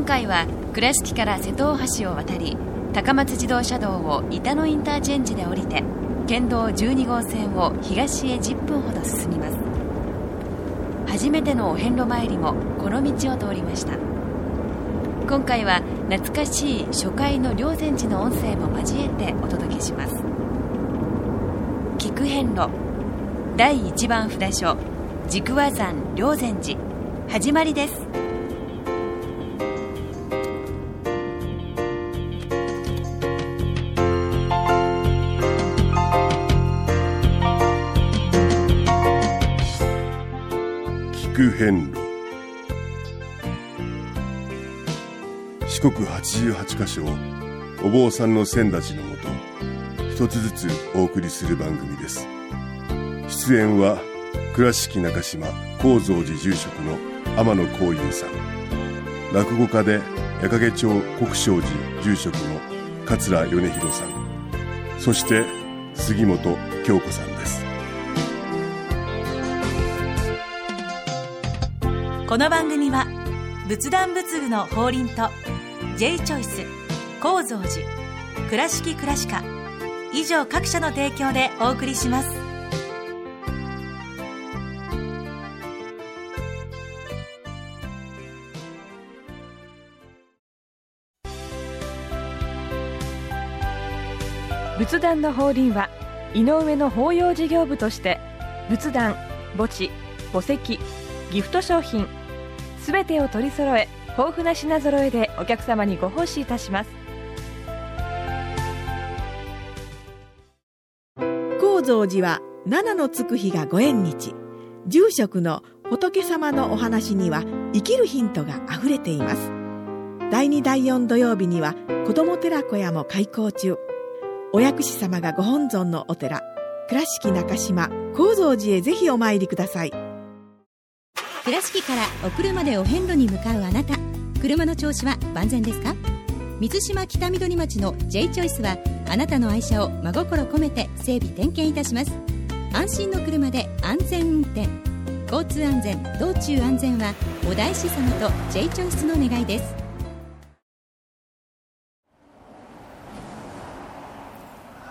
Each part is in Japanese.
今回は倉敷から瀬戸大橋を渡り高松自動車道を板野インターチェンジで降りて県道12号線を東へ10分ほど進みます。初めてのお遍路参りもこの道を通りました。今回は懐かしい初回の霊山寺の音声も交えてお届けします。聞く遍路第1番札所軸和山霊山寺始まりです。聞く遍路。四国88カ所をお坊さんの先立ちのもと一つずつお送りする番組です。出演は倉敷中島・高蔵寺住職の天野幸雄さん。落語家で矢掛町国正寺住職の桂米広さん。そして杉本京子さん。この番組は仏壇仏具の法輪と J チョイス構造寺倉敷倉歯科以上各社の提供でお送りします。仏壇の法輪は井上の法要事業部として仏壇墓地墓石ギフト商品すべてを取り揃え豊富な品揃えでお客様にご奉仕いたします。高蔵寺は七のつく日がご縁日。住職の仏様のお話には生きるヒントがあふれています。第2第4土曜日には子ども寺小屋も開校中。お薬師様がご本尊のお寺倉敷中島・高蔵寺へぜひお参りください。倉敷からお車でお遍路に向かうあなた。車の調子は万全ですか？水島北緑町の J チョイスはあなたの愛車を真心込めて整備点検いたします。安心の車で安全運転。交通安全道中安全はお大師様と J チョイスの願いです。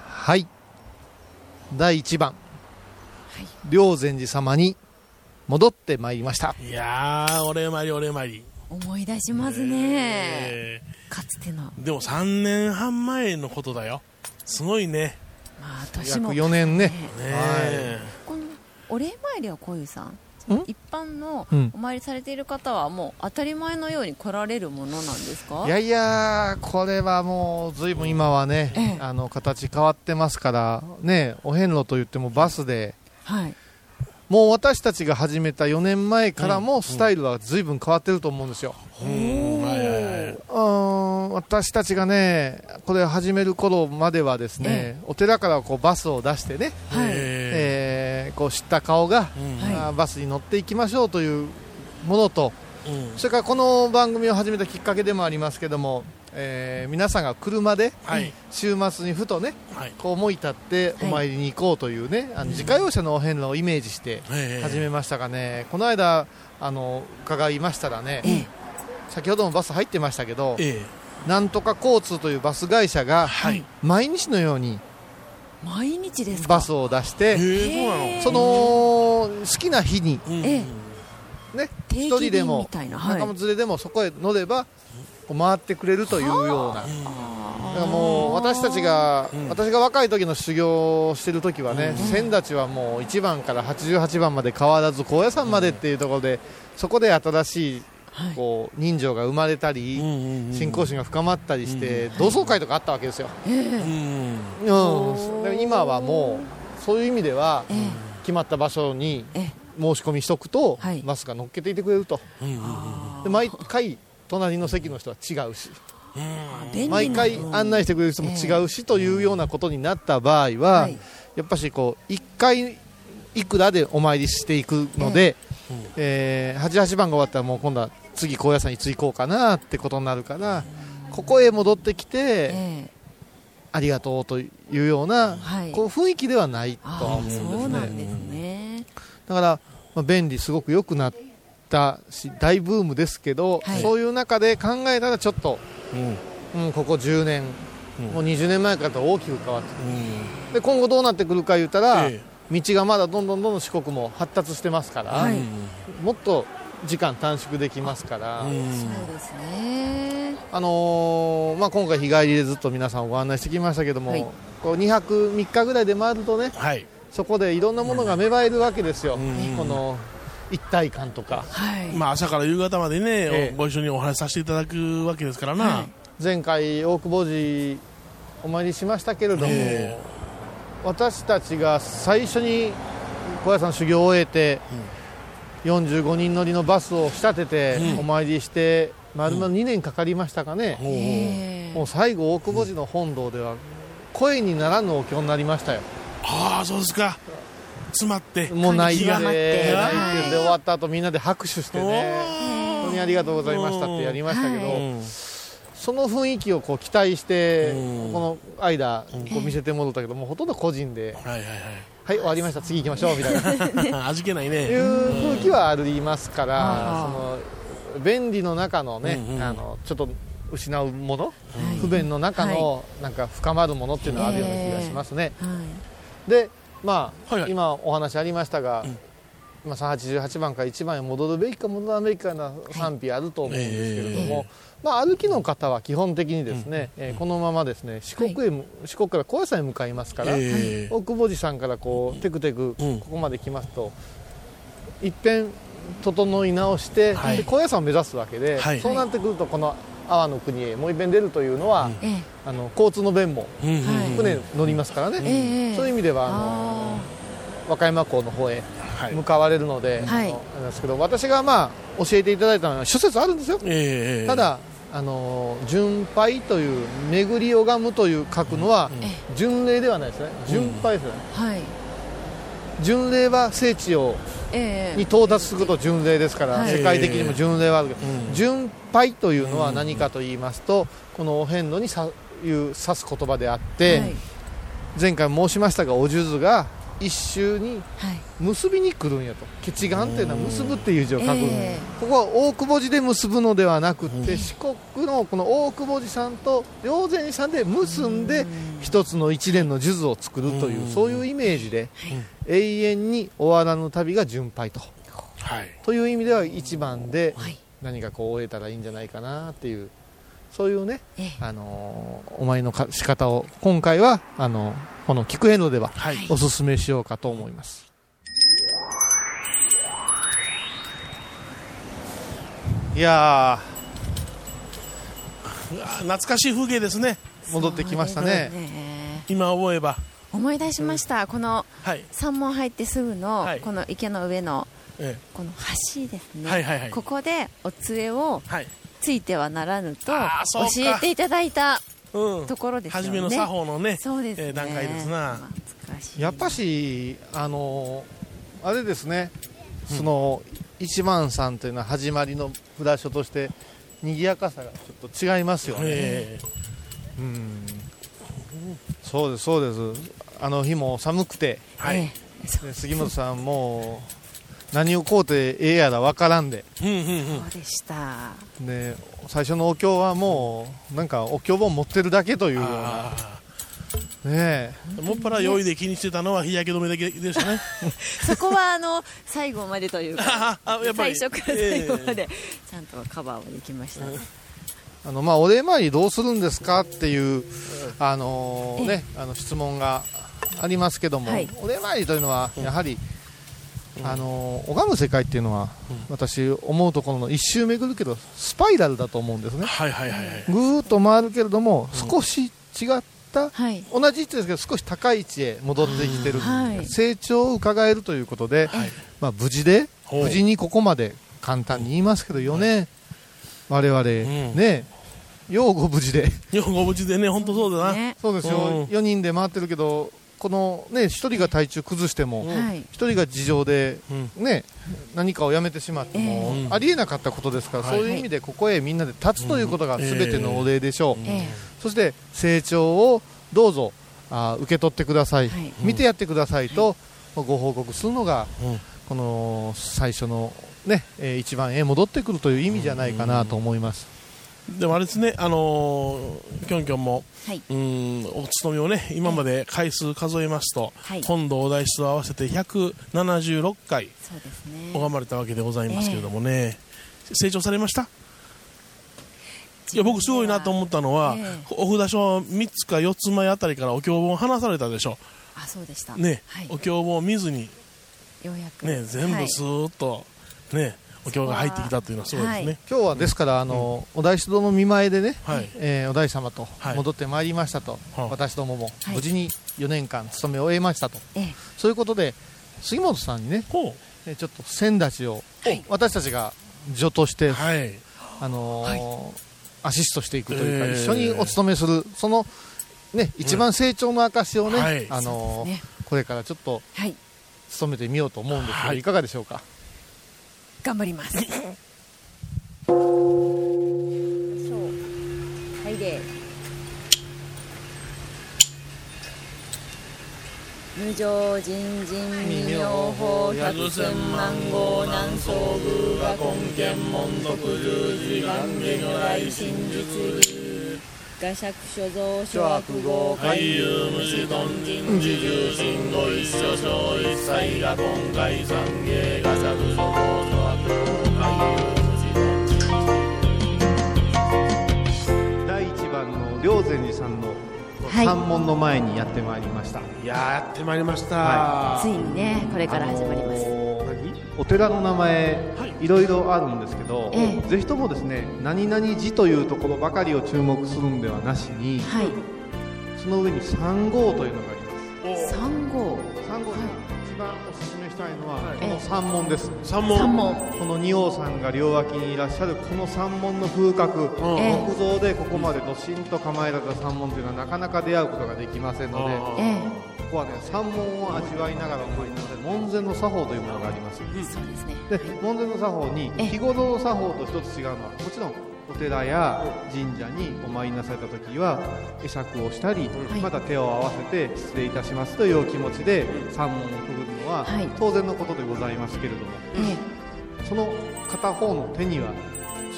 はい。第1番、霊山寺様に戻ってまいりました。いやー、お礼参り、お礼参り。思い出しますね、えかつての。ーでも3年半前のことだよ。すごいね。まあ年約も4年ね。ね。え。このお礼参りはこういうさんん？一般のうん。お参りされている方はもう当たり前のように来られるものなんですか？いやいやこれはもう随分今はね、ええ。あの形変わってますからねお遍路といってもバスではいもう私たちが始めた4年前からもスタイルは随分変わってると思うんですよ、私たちがねこれ始める頃まではですね、お寺からこうバスを出してね、はい。ええーこう知った顔が、ーはいあーバスに乗っていきましょうというものとそれからこの番組を始めたきっかけでもありますけども、えー皆さんが車ではい。週末にふとねはい。こう思い立ってお参りに行こうというね、あの自家用車のお遍路をイメージしてえー始めましたがね、この間あの伺いましたらね、ええ。先ほどもバス入ってましたけど、えなんとか交通というバス会社がはい。毎日のように毎日ですか？バスを出しえて、ー、その好きな日にね定一人でも仲間連れでもそこへ乗れば回ってくれるというような。だからもう私たちが、うん私が若い時の修行をしてる時はね、先立ちはもう1番から88番まで変わらず高野山までっていうところで、そこで新しいはい。こう人情が生まれたり、信仰心が深まったりして、同窓会とかあったわけですよ、ええ。うん。今はもうそういう意味ではええ。決まった場所にええ。申し込みしとくと、はい。バスが乗っけていてくれると。で毎回隣の席の人は違うし。毎回案内してくれる人も違うしというようなことになった場合は、はい。やっぱしこう1回いくらでお参りしていくので、えー88番が終わったらもう今度は次高野山いつ行こうかなってことになるから、ここへ戻ってきて、ええ。ありがとうというような、はい。こう雰囲気ではないと思うんですね。そうなんですね。だから、まあ、便利すごく良くなっったし大ブームですけど、はい。そういう中で考えたらちょっと、うん。うん、ここ10年、うん。もう20年前からと大きく変わってうん。で今後どうなってくるか言ったら、え道がまだどんどんどんどん四国も発達してますから、はい。もっと時間短縮できますから、うん。そうですね。あのーまあ、今回日帰りでずっと皆さんをご案内してきましたけども、はい。こう2泊3日ぐらいで回るとねはい。そこでいろんなものが芽生えるわけですよ、うん。この一体感とか。はい。まあ朝から夕方までね、えご一緒にお話しさせていただくわけですからな、はい。前回大久保寺お参りしましたけれども、え私たちが最初に小屋さん修行を終えて、45人乗りのバスを仕立ててうん。お参りして、丸々2年かかりましたかね、うおう。えもう最後大久保寺の本堂では声にならぬお経になりましたよ。ああそうですか詰まってもう泣いて感泣いて。で終わった後みんなで拍手してね。本当にありがとうございましたってやりましたけど、うん。その雰囲気をこう期待してうん。この間こう見せてもらったけどもうほとんど個人ではいはいはい。終わりました次行きましょうみたいな。は い味気ないいねう空気はありますからあその便利の中のねうんうんあのちょっと失うものはい。不便の中のなんか深まるものっていうのはあるような気がしますね。はい。でまあはいはい。今お話ありましたがうん。まあ388番から1番へ戻るべきか戻らべきかな賛否あると思うんですけれども、まあ、歩きの方は基本的にですね、えーこのままですね四国へむ、四国から高野山へ向かいますから、ええ。大久保寺さんからこうテクテクうん。ここまで来ますと、いっぺん整い直して、高野山を目指すわけで、はい。そうなってくるとこの阿波の国へもういっぺん出るというのは、ええ。あの交通の便も船乗りますからね、ええそういう意味ではあのあ和歌山港の方へはい。向かわれるので、はい。あのあれですけど私がまあ教えていただいたのは諸説あるんですよ、ええただあの巡拝という巡り拝むという書くのはうん。え巡礼ではないですね。巡拝ですね、はい巡礼は聖地をええ。に到達することを巡礼ですから、はい。世界的にも巡礼はあるけど、うん。巡拝というのは何かと言いますと、このお遍路にさいう指す言葉であって、はい。前回申しましたがお数珠が一周にはい。結びに来るんやと。結眼っていうのは結ぶっていう字を書く、えここは大久保寺で結ぶのではなくって、うん。四国のこの大久保寺さんと霊山寺さんで結んで一つの一連の数珠を作るという、うん。そういうイメージで、永遠に終わらぬ旅が巡拝と。はい。という意味では一番ではい。何かこう終えたらいいんじゃないかなっていうそういうね、ええ。あのーお参りのか仕方を今回はあのこの菊遍路でははい。おすすめしようかと思います。いや懐かしい風景ですね。ー戻ってきましたね。ね。今思えば思い出しました、このはい、山門入ってすぐの、はい。この池の上のえこの橋ですね、はいはいはい。ここでお杖をついてはならぬと教えていただいたうん。ところですよね。初めの作法のねそうですね、えー段階ですな。懐かしい。やっぱしあのーあれですね。その一番さんというのは始まりの札所として賑やかさがちょっと違いますよね、え。うん。そうですそうですあの日も寒くて。えはい、杉本さんもう何を買うてええやらわからんで。うんうんうん。うでした。で最初のお経はもうなんかお経本持ってるだけというような。あねあもっぱら用意で気にしてたのは日焼け止めだけでしたね。そこはあの最後までというかああやっぱり。最初から最後までちゃんとカバーをできました、あのまあお礼参りどうするんですかっていうあのーねあの質問がありますけども、はい。お礼参りというのはやはり、あのー拝む世界っていうのは、私思うところの一周巡るけどスパイラルだと思うんですね。はいはいはいはい。ぐーっと回るけれども少し違った、はい。同じ位置ですけど少し高い位置へ戻ってきてる、はい。成長を伺えるということで、はい。まあ、無事で無事にここまで簡単に言いますけど4年、我々、ん。ねようご無事で。よくご無事でね本当そうだな、ね。そうですよ、うん。4人で回ってるけどこのね1人が体調崩しても、うん。はい。1人が事情で、うん。ね何かをやめてしまっても、ええ。ありえなかったことですから、はい。そういう意味でここへみんなで立つということが全てのお礼でしょう、えそして成長をどうぞあ受け取ってください、はい。見てやってくださいと、ご報告するのがうん。この最初のね、えー一番へ戻ってくるという意味じゃないかなと思います。でもあれですね、あのー、きょんきょんも、はい。うんお勤めをね今まで回数数えますと、はい。本堂お題室と合わせて176回そうですね。拝まれたわけでございますけれどもね、成長されました？いや僕すごいなと思ったのは、ええ。お札所3つか4つ前あたりからお経本を離されたでしょ。あそうでした。ね、はい、お経本を見ずにようやく。ね全はい。部スーッとね、お経が入ってきたというのはすごいですね、今日はですから、あのお大師堂の見舞いでね、はい。えーお大師様とはい。戻ってまいりましたと、はあ私どももはい。無事に4年間勤めを終えましたと、ええ。そういうことで、杉本さんにね、ほえーちょっと先立ちを、はい。私たちが助として、うはい。あのーアシストしていくというか、えー一緒にお勤めする、その、ね、一番成長の証をね、はい。あのーね。これからちょっとはい。勤めてみようと思うんですけど、はい。いかがでしょうか？頑張ります。そう。はいで。無常人人未妙法百千万号南宋宮が根源門徳十字願下如来真実画釈所蔵諸悪号海遊無視頓人自重心語一所小一切が今回三芸画釈所蔵の霊禅寺さんのはい。山門の前にやってまいりました。いやーやってまいりました、はついにねこれから始まります、あのーお寺の名前、はい。いろいろあるんですけど、ええ。ぜひともですね何々寺というところばかりを注目するんではなしに、はい。その上に三号というのがあります。三したいのは、い。この三門です、三門。三門。この仁王さんが両脇にいらっしゃるこの三門の風格、木造でここまでどしんと構えられた三門というのはなかなか出会うことができませんので、あこええ。こはね三門を味わいながら思いなので門前の作法というものがあります。そうですね。で門前の作法にええ。日頃の作法と一つ違うのはもちろんお寺や神社にお参りなされた時は会釈をしたり、はい。また手を合わせて失礼いたしますというお気持ちで三門をくぐるのははい。当然のことでございますけれども、えその片方の手には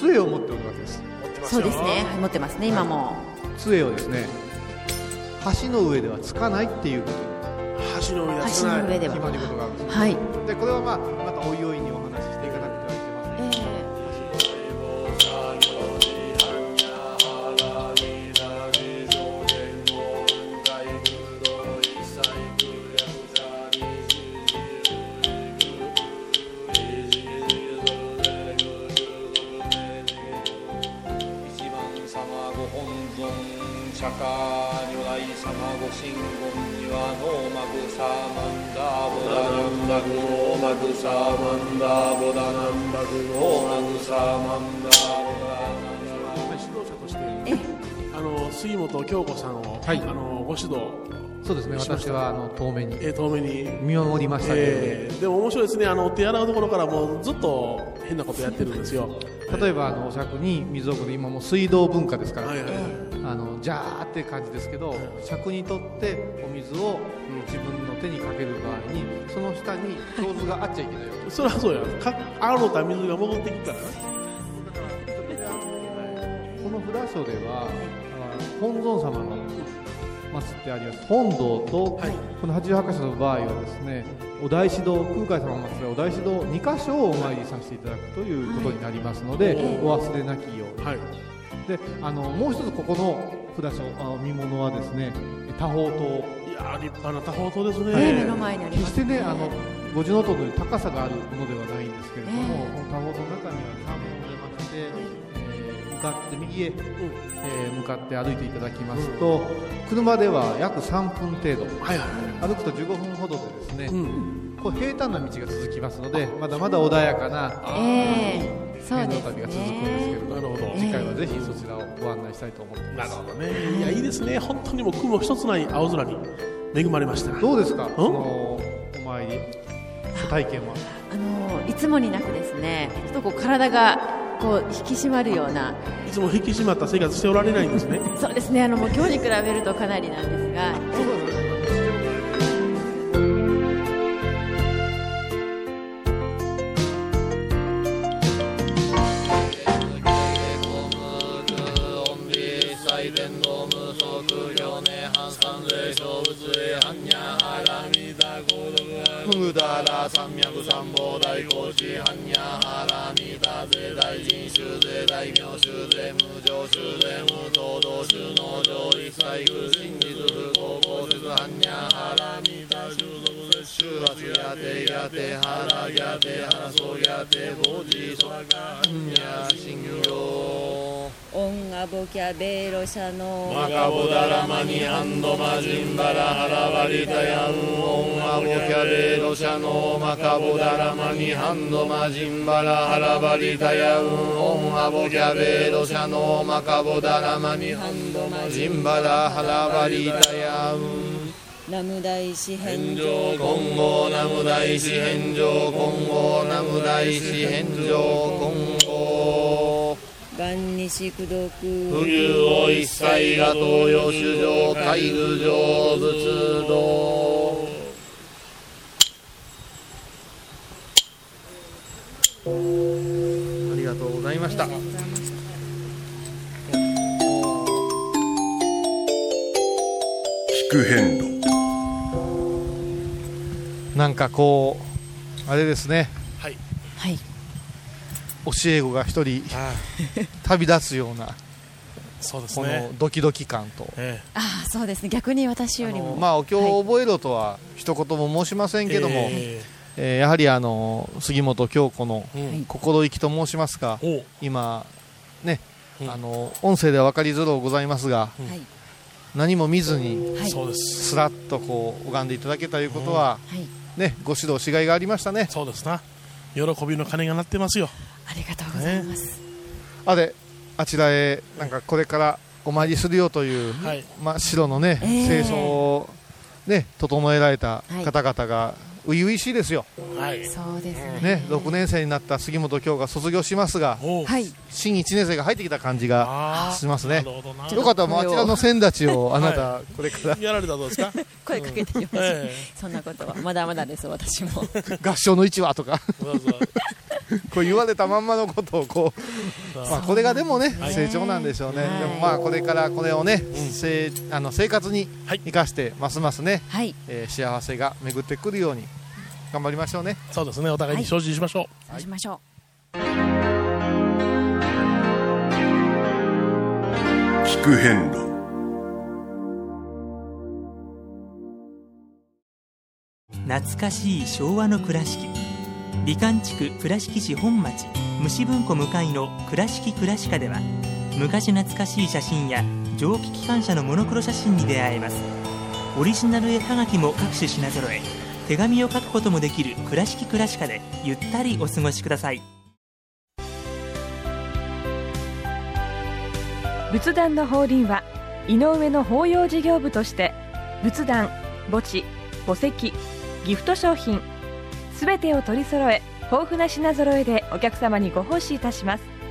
杖を持っておるわけです。えそうですね。はい持ってますね今も。杖をですね橋の上ではつかないっていうこと。橋の上で橋の上で決まりは事があるんですはい。でこれはまあまたおいおいマンダーボダナンバグノーマグサーマンダーボダナンバグ指導者としてあの杉本京子さんを、はい。あのご指導、そうですね。私はあの遠目にえー遠目に、見守りましたけれど。も、えーでも面白いですね。あの手洗うところからもうずっと変なことやってるんですよ。例えばあのお酌に水を送る今もう水道文化ですから、はいはいはいジャーって感じですけど酌にとってお水を自分の手にかける場合にその下に上手があっちゃいけないわけ。ですそりゃそうや。か洗うた水が戻ってきたら。ねこの札所ではあ本尊様の祀ってあります本堂と、はい。この八十八箇所の場合はですねお大師堂空海様を祀るお大師堂2箇所をお参りさせていただくということになりますので、お忘れなきように。はい。であのもう一つここの札所あ見物はですね多宝塔。いやー立派な多宝塔ですね、ええ目の前にあります決してねあの五重塔という高さがあるものではないんですけれども、ええ。この多宝塔の中には関門を出まして、えー向かって右へ、えー向かって歩いていただきますと、車では約3分程度。はいはい歩くと15分ほどでですね、うんこう平坦な道が続きますのでまだまだ穏やかなええそう遍です路旅が続くんですけれねども、なるほど次回はぜひそちらをご案内したいと思っています。なるほどね。いやいいですね。本当にもう雲一つない青空に恵まれました。どうですか？そのお参り初体験は？あのいつもになくですねちょっとこう体がこう引き締まるような。いつも引き締まった生活しておられないんですね。そうですね。あのもう今日に比べるとかなりなんですが三宝大高知般若原三田税大臣衆税大名衆税無常衆税無東道衆農場一切空真実不公公説般若原三田衆属絶衆罰やてやて原やて原そうやて法事そらか般若信用オンアボキャベロシャノマカボダラマニハンドマジンバラハラバリタヤン。オンアボキャベロシャノマカボダラマニハンドマジンバラハラバリタヤン。オンアボキャベロシャノマカボダラマニハンドマジンバラハラバリタヤン。ナム大師返返上上今後ナム大師返上今後ナム大師返上今後万日功徳不牛を一切が東洋主上海具上仏道ありがとうございました。聞く変路なんかこうあれですねはいはい教え子が一人あ旅立つようなそうですこねのドキドキ感と、えああそうですね。逆に私よりも。あのまあお経を覚えろとは一言も申しませんけども、ええ。ーやはりあの杉本京子の心意気と申しますか、お。う今ね、うん。あの音声では分かりづらうございますがうんはい。何も見ずにはい。す。すらっとこう拝んでいただけたということは、はい。ねご指導しがいがありましたね。そうですな。喜びの鐘が鳴ってますよ。ありがとうございます、あれあちらへなんかこれからお参りするよという、はい。まあ、白のね、えー。清掃をね整えられたはい。方々が初々しいですよ、はい。そうですね。ね、6年生になった杉本京が卒業しますが新1年生が入ってきた感じがしますね。よかった。らもうあちらの線立ちを あなたはこれから。やられたらどうですか？声かけてきましそんなことは。まだまだです私も。合唱の位置はとか こう言われたまんまのことをこう、まあ、これがでもねはい成長なんでしょうね、はい。でもまあこれからこれをね、せいあの生活にはい。生かしてますますね、はい。えー幸せが巡ってくるように頑張りましょうね。そうですね。お互いに精進しましょう、そうしましょ聞く変路。懐かしい昭和の倉敷美観地区倉敷市本町虫文庫向かいの「倉敷倉歯科」では昔懐かしい写真や蒸気機関車のモノクロ写真に出会えます。オリジナル絵はがきも各種品揃え手紙を書くこともできる「倉敷倉歯科」でゆったりお過ごしください。仏壇の法輪は井上の法要事業部として仏壇墓地墓石ギフト商品すべてを取り揃え豊富な品揃えでお客様にご奉仕いたします。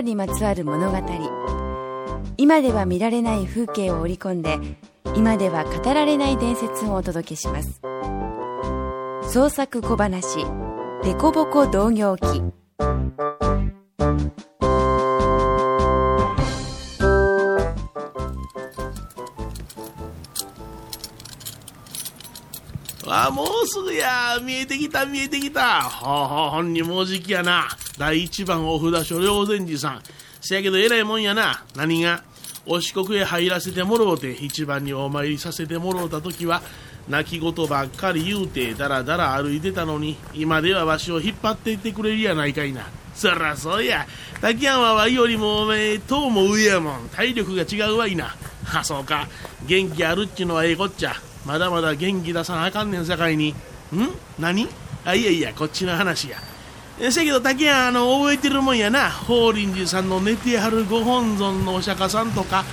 にまつわる物語。今では見られない風景を織り込んで今では語られない伝説をお届けします。創作小話「デコボコ同業記」ああもうすぐや。見えてきた見えてきた。ほうほうほんにもうじきやな。第一番お札所良善寺さん。せやけどえらいもんやな。何が？お四国へ入らせてもろうて一番にお参りさせてもろうた時は泣き言ばっかり言うてだらだら歩いてたのに今ではわしを引っ張っていってくれるやないかいな。そらそうや。滝山はよりもおめえとうも上やもん。体力が違うわいな。あそうか。元気あるっちゅうのはええこっちゃ。まだまだ元気出さなあかんねんさかいに。ん？何？あいやいやこっちの話や。えせやけど竹やあの覚えてるもんやな。法輪寺さんの寝てはるご本尊のお釈迦さんとか。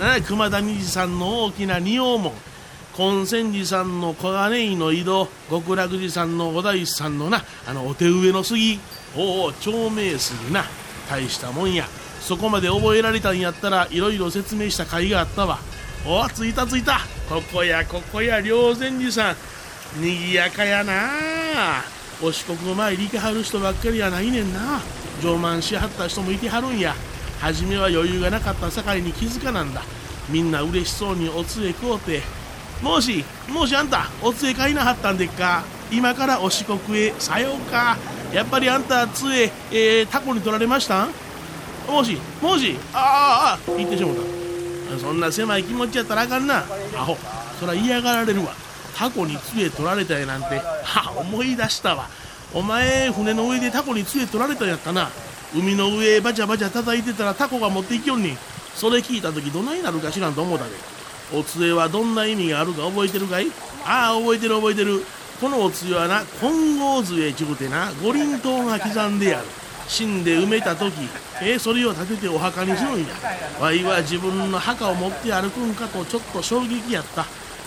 な熊田虹さんの大きな仁王門。金泉寺さんの小金井の井戸。極楽寺さんのお大師さんのな。あのお手植えの杉。おお長命杉な。大したもんや。そこまで覚えられたんやったらいろいろ説明した甲斐があったわ。おお着いた着いた。ここやここや霊泉寺さん。にぎやかやな。お四国の前に行けはる人ばっかりやないねんな。上満しはった人もいてはるんや。初めは余裕がなかった境に気づかなんだ。みんな嬉しそうにおつえ食うて。もしもしあんたおつえ買いなはったんでっか？今からお四国へさようか。やっぱりあんた杖、えー、タコに取られましたん？もしもし？ああああ言ってしもた。そんな狭い気持ちやったらあかんな。アホ。そら嫌がられるわ。タコに杖取られたやなんて。は思い出したわ。お前船の上でタコに杖取られたやったな。海の上バチャバチャ叩いてたらタコが持っていきよんにそれ聞いた時どないなるか知らんと思うたで。お杖はどんな意味があるか覚えてるかい？ああ覚えてる覚えてる。このお杖はな金剛杖ちゅうてな五輪塔が刻んである。死んで埋めた時えそれを立ててお墓にするんやわいは自分の墓を持って歩くんかとちょっと衝撃やった。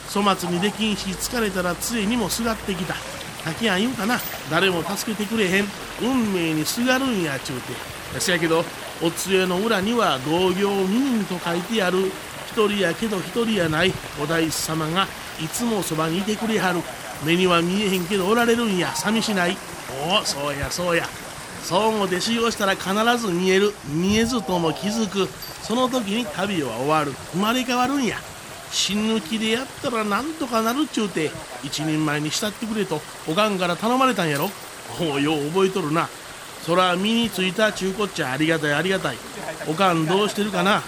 粗末にできんし疲れたら杖にもすがってきた。滝やん言うかな。誰も助けてくれへん。運命にすがるんやちゅうて。せやけどお杖の裏には同業二人と書いてある。一人やけど一人やない。お大師様がいつもそばにいてくれはる。目には見えへんけどおられるんや。寂しない。おおそうやそうや。そう思って修行したら必ず見える見えずとも気づくその時に旅は終わる。生まれ変わるんや。死ぬ気でやったらなんとかなるっちゅうて一人前に慕ってくれとおかんから頼まれたんやろ。おうよう覚えとるな。そら身についたちゅうこっちゃありがたいありがたい。おかんどうしてるかな？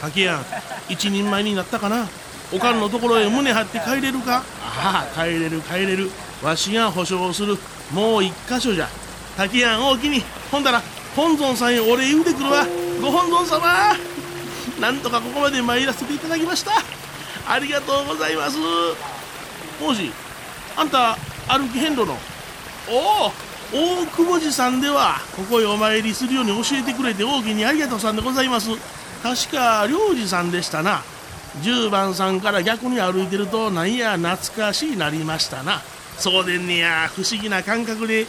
竹やん一人前になったかな？おかんのところへ胸張って帰れるか？ああ帰れる帰れる。わしが保証するもう一箇所じゃ。竹やん大きにほんだら本尊さんへお礼言うてくるわ。ご本尊様。なんとかここまで参らせていただきました。ありがとうございます。もしあんた歩き遍路のおお大久保寺さんではここへお参りするように教えてくれて大きにありがとうさんでございます。確か良治さんでしたな。10番さんから逆に歩いてるとなんや懐かしいなりましたな。そうでんねや。不思議な感覚で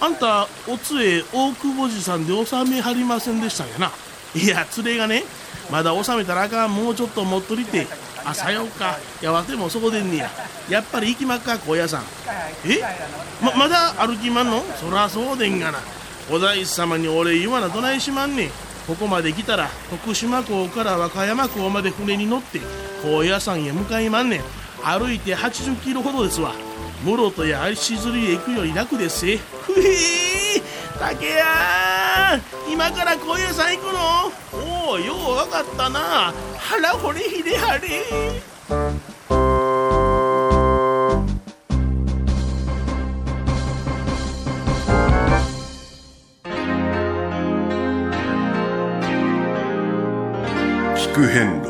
あんたお杖大久保寺さんで納めはりませんでしたんやな。いや連れがねまだ納めたらあかんもうちょっと持っとりて。あさようか。いやわてもそこでんねや。やっぱり行きまっか高野山。え？ままだ歩きまんの？そらそうでんがな。お大師様にお礼言わなどないしまんねん。ここまで来たら徳島港から和歌山港まで船に乗って高野山へ向かいまんねん。歩いて80キロほどですわ。室戸や足摺りへ行くより楽です。せふえ竹や今から高野山行くの。おおようわかったな。腹掘れひれはれ聞く遍路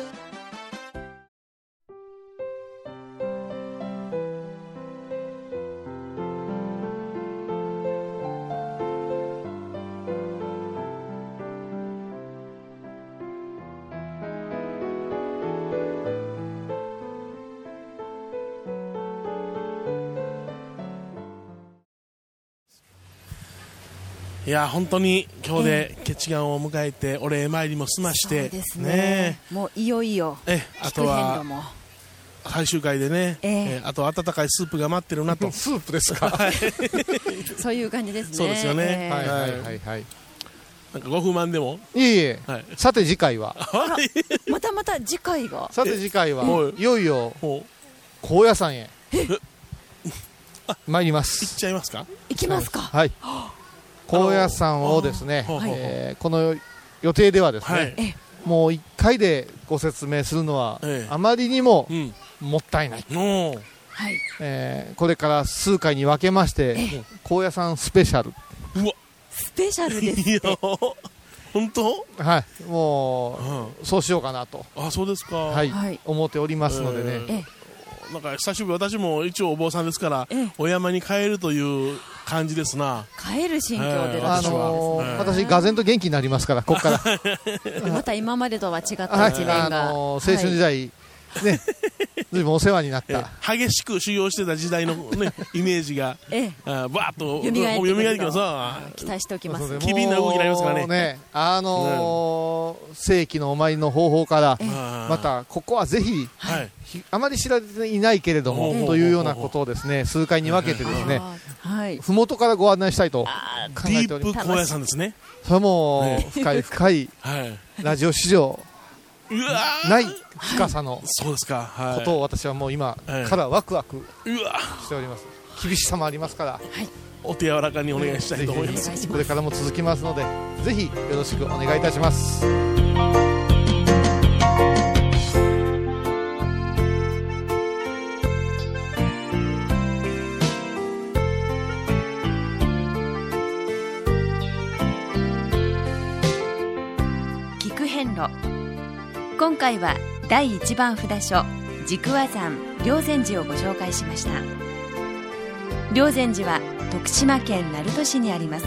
いや本当に今日で決願を迎えてお礼参りも済まして、ですね。もういよいよえあとは最終回でね、ええ。えあと温かいスープが待ってるなと。スープですか。はい。そういう感じですね。そうですよね、ええ。はいはいはいはい。なんかご不満でも？いえいえ、はい。さて次回は。またまた次回が？さて次回ははいいよいよ高野山へ。参ります。行っちゃいますか？行きますか。はい高野山をですね、えーこの予定ではですね、はい。えもう1回でご説明するのは、ええ。あまりにもうん。もったいない、のはい。えーこれから数回に分けまして、高野山スペシャル、うわ。スペシャルですいや本当？はい、もう、そうしようかなと、あそうですか。はい。はい。思っておりますのでね、え。なんか久しぶり私も一応お坊さんですからええ。お山に帰るという感じですな。帰る心境でい。らあのーええ私、がぜんと元気になりますから、ここから。また今までとは違ったはい、一面が、あのー青春時代、ね、ずいぶんお世話になった。激しく修行してた時代の、ね、イメージがええ。あバーッと蘇ってくると。蘇ってきますさ期待しておきます。機敏な動きになりますからね。あのー正規のお参りの方法から、ええ。またここはぜひ、はい。ひあまり知られていないけれども、ええというようなことをですね数回に分けてですね、はい。ふもとからご案内したいと考ディえております。ープ高野山ですね。それもね深い深いはい。ラジオ史上ない深さのそうですか。はい。ことを私はもう今ええからワクワクうわ。しております。厳しさもありますから、お手柔らかにお願いしたいと思います。これからも続きますので、ぜひよろしくお願いいたします。回は第一番札所軸和山霊山寺をご紹介しました。霊山寺は徳島県鳴門市にあります。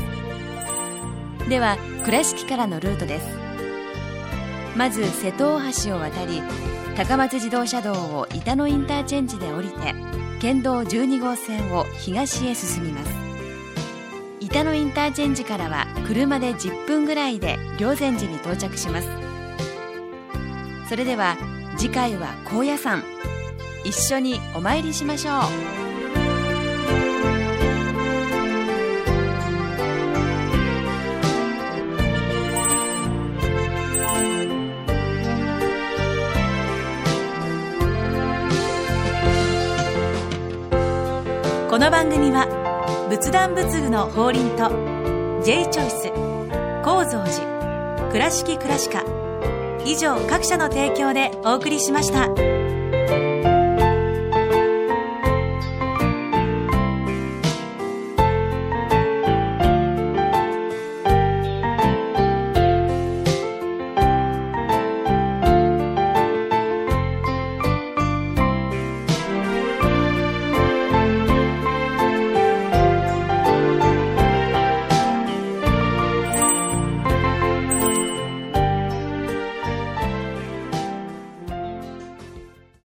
では倉敷からのルートです。まず瀬戸大橋を渡り高松自動車道を板野インターチェンジで降りて県道12号線を東へ進みます。板野インターチェンジからは車で10分ぐらいで霊山寺に到着します。それでは次回は高野山。一緒にお参りしましょう。この番組は仏壇仏具の法輪と J チョイス構造寺倉敷倉歯科以上各社の提供でお送りしました。